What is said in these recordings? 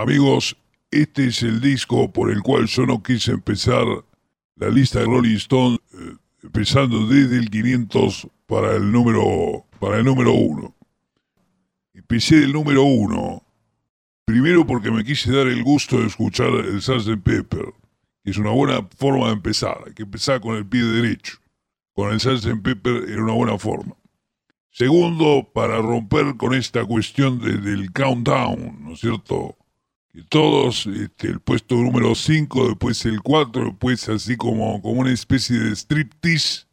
Amigos, este es el disco por el cual yo no quise empezar la lista de Rolling Stone, eh, empezando desde el 500 para el número para el número 1. Empecé del número 1, primero porque me quise dar el gusto de escuchar el Sgt. Pepper, que es una buena forma de empezar, hay que empezar con el pie derecho. Con el Sgt. Pepper era una buena forma. Segundo, para romper con esta cuestión del countdown, ¿no es cierto? Que todos, este, el puesto número 5, después el 4, después así como, como una especie de striptease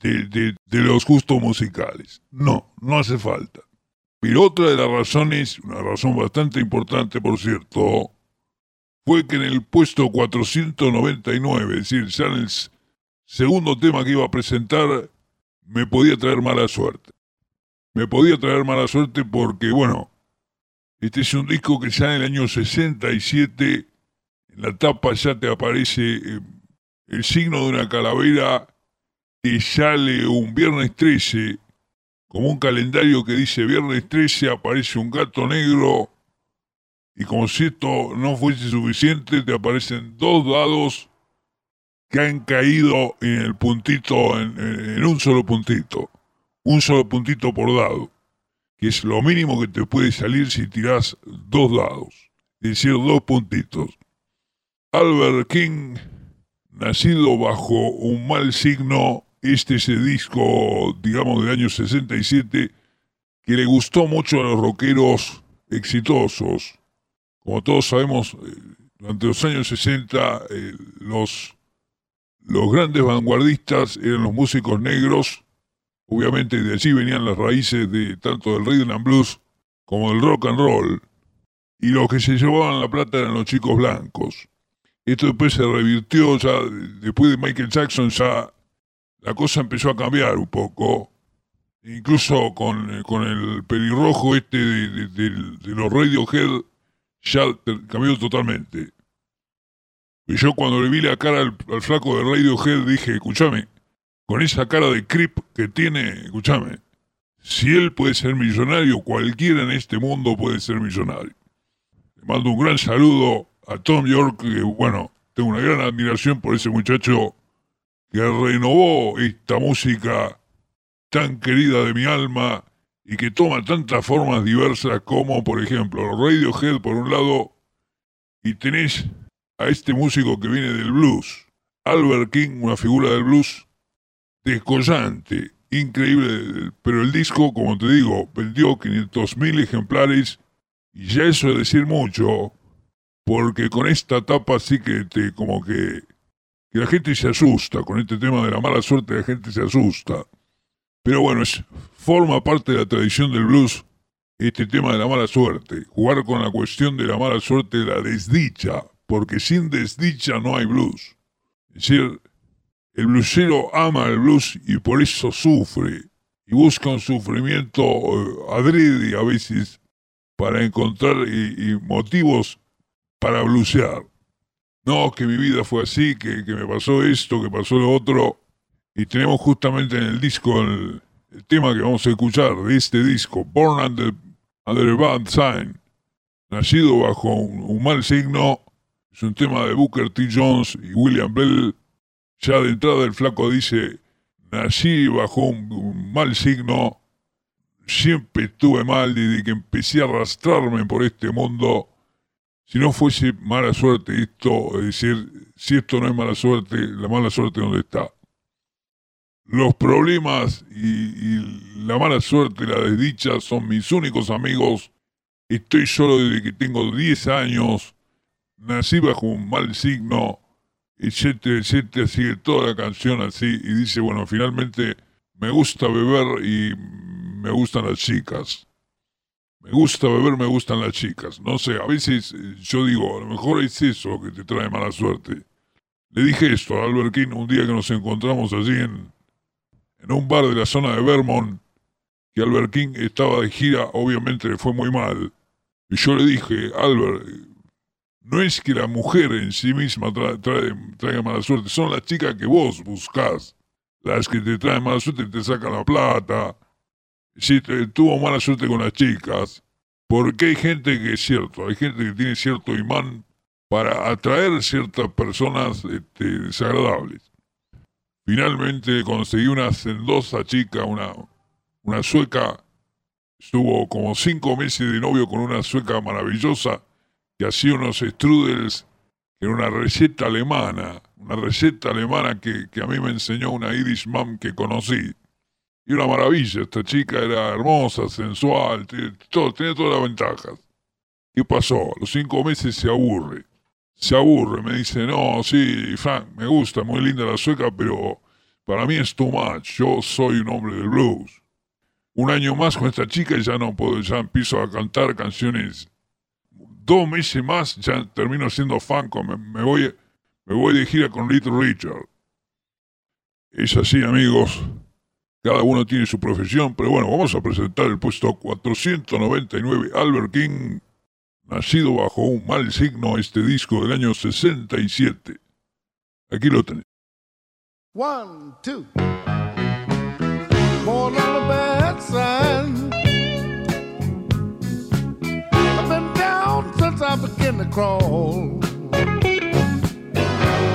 de, de, de los gustos musicales. No, no hace falta. Pero otra de las razones, una razón bastante importante por cierto, fue que en el puesto 499, es decir, ya en el segundo tema que iba a presentar, me podía traer mala suerte. Me podía traer mala suerte porque, bueno, este es un disco que ya en el año 67, en la tapa ya te aparece eh, el signo de una calavera que sale un viernes 13, como un calendario que dice viernes 13 aparece un gato negro y como si esto no fuese suficiente, te aparecen dos dados que han caído en el puntito, en un solo puntito, un solo puntito por dado es lo mínimo que te puede salir si tirás dos dados, es decir, dos puntitos. Albert King, nacido bajo un mal signo, este es el disco, digamos, del año 67, que le gustó mucho a los rockeros exitosos. Como todos sabemos, eh, durante los años 60, eh, los, los grandes vanguardistas eran los músicos negros Obviamente de allí venían las raíces de tanto del rhythm and blues como del rock and roll. Y los que se llevaban la plata eran los chicos blancos. Esto después se revirtió, ya después de Michael Jackson ya la cosa empezó a cambiar un poco. Incluso con, el pelirrojo este de, los Radiohead ya cambió totalmente. Y yo cuando le vi la cara al, al flaco de Radiohead dije, escúchame, con esa cara de creep que tiene, escúchame, si él puede ser millonario, cualquiera en este mundo puede ser millonario. Le mando un gran saludo a Tom York, que bueno, tengo una gran admiración por ese muchacho que renovó esta música tan querida de mi alma y que toma tantas formas diversas como, por ejemplo, Radiohead por un lado, y tenés a este músico que viene del blues, Albert King, una figura del blues, descollante, increíble, pero el disco, como te digo, vendió 500.000 ejemplares y ya eso es decir mucho, porque con esta tapa sí que te, como que, la gente se asusta, con este tema de la mala suerte la gente se asusta. Pero bueno, es, forma parte de la tradición del blues este tema de la mala suerte, jugar con la cuestión de la mala suerte de la desdicha, porque sin desdicha no hay blues. Es decir, el blusero ama el blues y por eso sufre y busca un sufrimiento eh, adrede a veces para encontrar motivos para blusear. No, que mi vida fue así, que, me pasó esto, que pasó lo otro. Y tenemos justamente en el disco el, tema que vamos a escuchar de este disco, Born Under, under a Bad Sign, nacido bajo un, un mal signo. Es un tema de Booker T. Jones y William Bell ya de entrada el flaco dice, nací bajo un, mal signo, siempre estuve mal desde que empecé a arrastrarme por este mundo. Si no fuese mala suerte esto, es decir, si esto no es mala suerte, la mala suerte dónde está. Los problemas y, y la mala suerte, la desdicha son mis únicos amigos. Estoy solo desde que tengo 10 años. Nací bajo un mal signo etcétera, etcétera, sigue toda la canción así y dice, bueno, finalmente me gusta beber y me gustan las chicas. Me gusta beber, me gustan las chicas. No sé, a veces eh, yo digo, a lo mejor es eso que te trae mala suerte. Le dije esto a Albert King un día que nos encontramos allí en, en un bar de la zona de Vermont, que Albert King estaba de gira, obviamente le fue muy mal. Y yo le dije, Albert, no es que la mujer en sí misma traiga mala suerte, son las chicas que vos buscás, las que te traen mala suerte y te sacan la plata. Si tuvo mala suerte con las chicas, Porque hay gente que es cierto, hay gente que tiene cierto imán para atraer ciertas personas este, desagradables. Finalmente conseguí una sendosa chica, una, una sueca, estuvo como cinco meses de novio con una sueca maravillosa que hacía unos strudels, que era una receta alemana, una receta alemana que, que a mí me enseñó una Irish mom que conocí. Y una maravilla, esta chica era hermosa, sensual, tenía, todo, tenía todas las ventajas. ¿Qué pasó? A los cinco meses se aburre. Se aburre, me dice, no, sí, Frank, me gusta, muy linda la sueca, pero para mí es too much. Yo soy un hombre de blues. Un año más con esta chica y ya no puedo, ya empiezo a cantar canciones. Dos meses más ya termino siendo fan, me, voy, me voy de gira con Little Richard. Es así, amigos. Cada uno tiene su profesión, pero bueno, vamos a presentar el puesto 499, Albert King, nacido bajo un mal signo, este disco del año 67. Aquí lo tenés. One, two. Born on a bad sign. Began to crawl.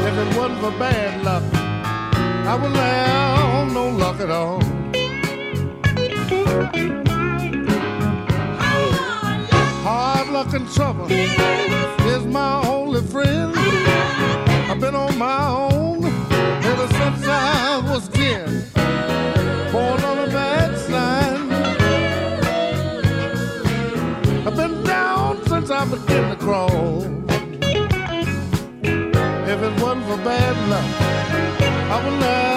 If it wasn't for bad luck, I would have no luck at all. Hard luck and trouble is my only friend. If it wasn't for bad luck, I would have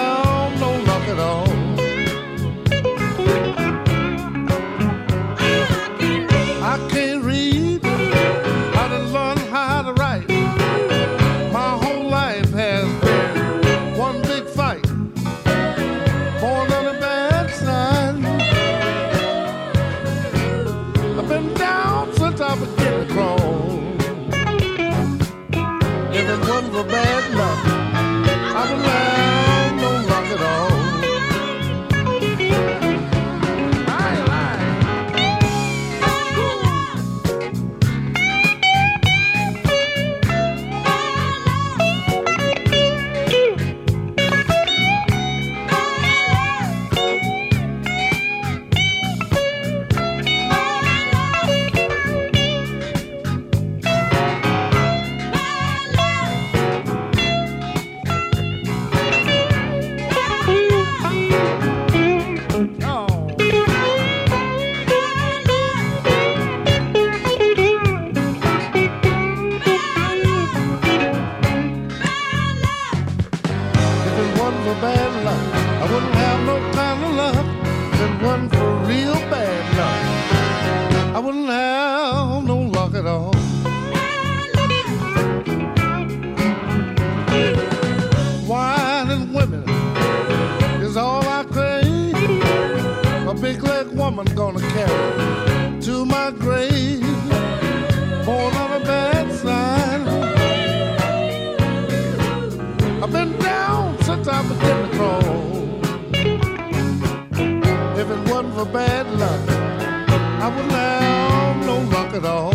one for real bad. bad luck. I wouldn't have no luck at all.